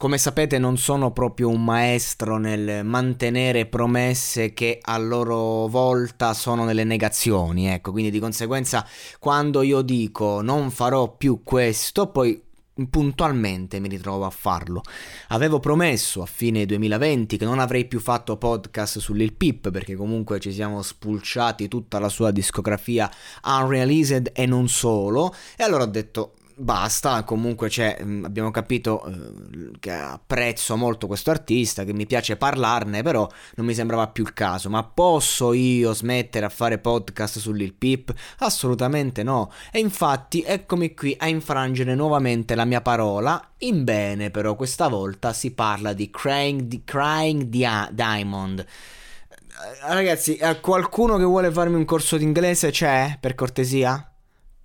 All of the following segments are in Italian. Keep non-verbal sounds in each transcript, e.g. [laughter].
Come sapete non sono proprio un maestro nel mantenere promesse che a loro volta sono delle negazioni, ecco, quindi di conseguenza quando io dico non farò più questo, poi puntualmente mi ritrovo a farlo. Avevo promesso a fine 2020 che non avrei più fatto podcast su Lil Peep perché comunque ci siamo spulciati tutta la sua discografia unreleased e non solo e allora ho detto basta, comunque mm, abbiamo capito eh, che apprezzo molto questo artista, che mi piace parlarne, però non mi sembrava più il caso. Ma posso io smettere a fare podcast su Lil Peep? Assolutamente no. E infatti eccomi qui a infrangere nuovamente la mia parola, in bene però questa volta si parla di Crying, di Crying Dia- Diamond. Eh, ragazzi, qualcuno che vuole farmi un corso d'inglese c'è, per cortesia?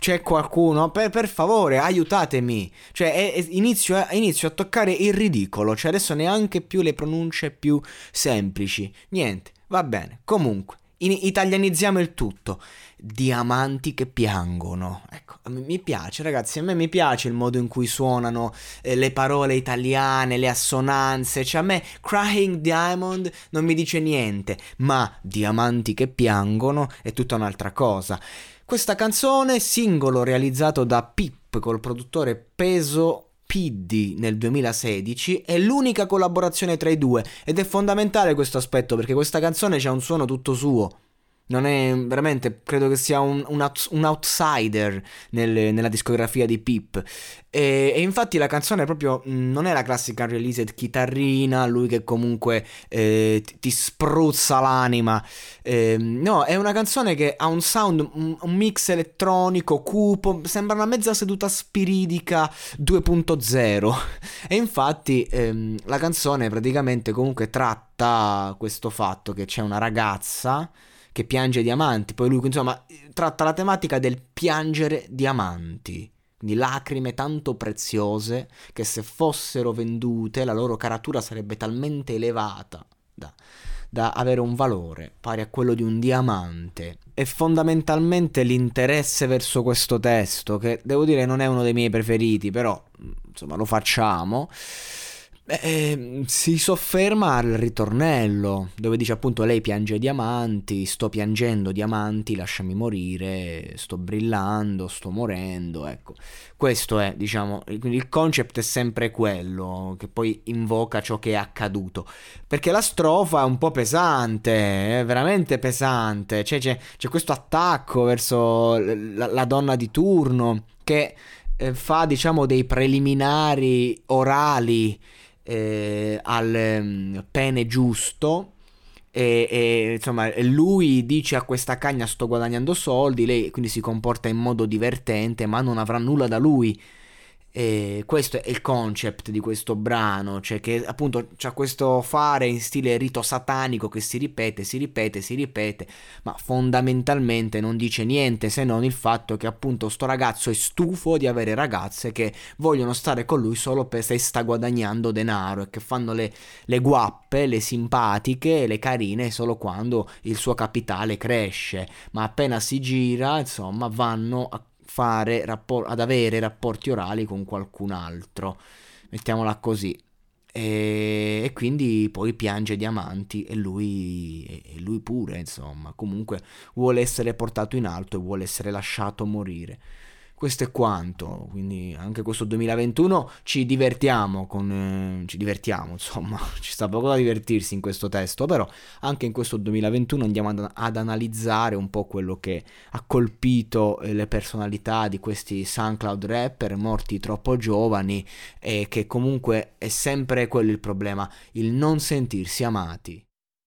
C'è qualcuno, per, per, favore, aiutatemi. Cioè, è, è, inizio, a, inizio, a toccare il ridicolo. Cioè, adesso neanche più le pronunce più semplici. Niente, va bene. Comunque, in, italianizziamo il tutto. Diamanti che piangono. Ecco, mi piace, ragazzi. A me mi piace il modo in cui suonano eh, le parole italiane, le assonanze. Cioè, a me Crying Diamond non mi dice niente. Ma Diamanti che piangono è tutta un'altra cosa. Questa canzone, singolo realizzato da Pip col produttore Peso Piddi nel 2016 è l'unica collaborazione tra i due ed è fondamentale questo aspetto perché questa canzone ha un suono tutto suo non è veramente, credo che sia un, un, un outsider nel, nella discografia di Pip. E, e, infatti la canzone proprio non è la classica released chitarrina, lui che comunque eh, ti, ti, spruzza l'anima. Eh, no, è una canzone che ha un sound, un, un mix elettronico, cupo, sembra una mezza seduta spiridica 2.0. E infatti ehm, la canzone praticamente comunque tratta questo fatto che c'è una ragazza che piange diamanti. Poi lui, insomma, tratta la tematica del piangere diamanti. Quindi lacrime tanto preziose che se fossero vendute la loro caratura sarebbe talmente elevata da, da avere un valore pari a quello di un diamante. E fondamentalmente l'interesse verso questo testo, che devo dire non è uno dei miei preferiti, però insomma lo facciamo eh, si sofferma al ritornello, dove dice appunto lei piange diamanti, sto piangendo diamanti, lasciami morire, sto brillando, sto morendo, ecco. Questo è, diciamo, il concept è sempre quello, che poi invoca ciò che è accaduto. Perché la strofa è un po' pesante, è veramente pesante, cioè, c'è, c'è questo attacco verso la, la donna di turno che eh, fa, diciamo, dei preliminari orali eh, al um, pene giusto. E, e, insomma lui dice a questa cagna sto guadagnando soldi lei quindi si comporta in modo divertente ma non avrà nulla da lui e questo è il concept di questo brano, cioè che appunto c'ha questo fare in stile rito satanico che si ripete, si ripete, si ripete, ma fondamentalmente non dice niente se non il fatto che appunto sto ragazzo è stufo di avere ragazze che vogliono stare con lui solo per se sta guadagnando denaro e che fanno le, le guappe, le simpatiche, le carine solo quando il suo capitale cresce, ma appena si gira, insomma, vanno a fare rappor- ad avere rapporti orali con qualcun altro. Mettiamola così. e, e, quindi poi piange Diamanti e lui, e lui pure, insomma, comunque vuole essere portato in alto e vuole essere lasciato morire questo è quanto, quindi anche questo 2021 ci divertiamo, con, eh, ci divertiamo, [laughs] insomma, ci sta poco da divertirsi in questo testo, però anche in questo 2021 andiamo ad, ad analizzare un po' quello che ha colpito eh, le personalità di questi SoundCloud rapper morti troppo giovani e che comunque è sempre quello il problema, il non sentirsi amati.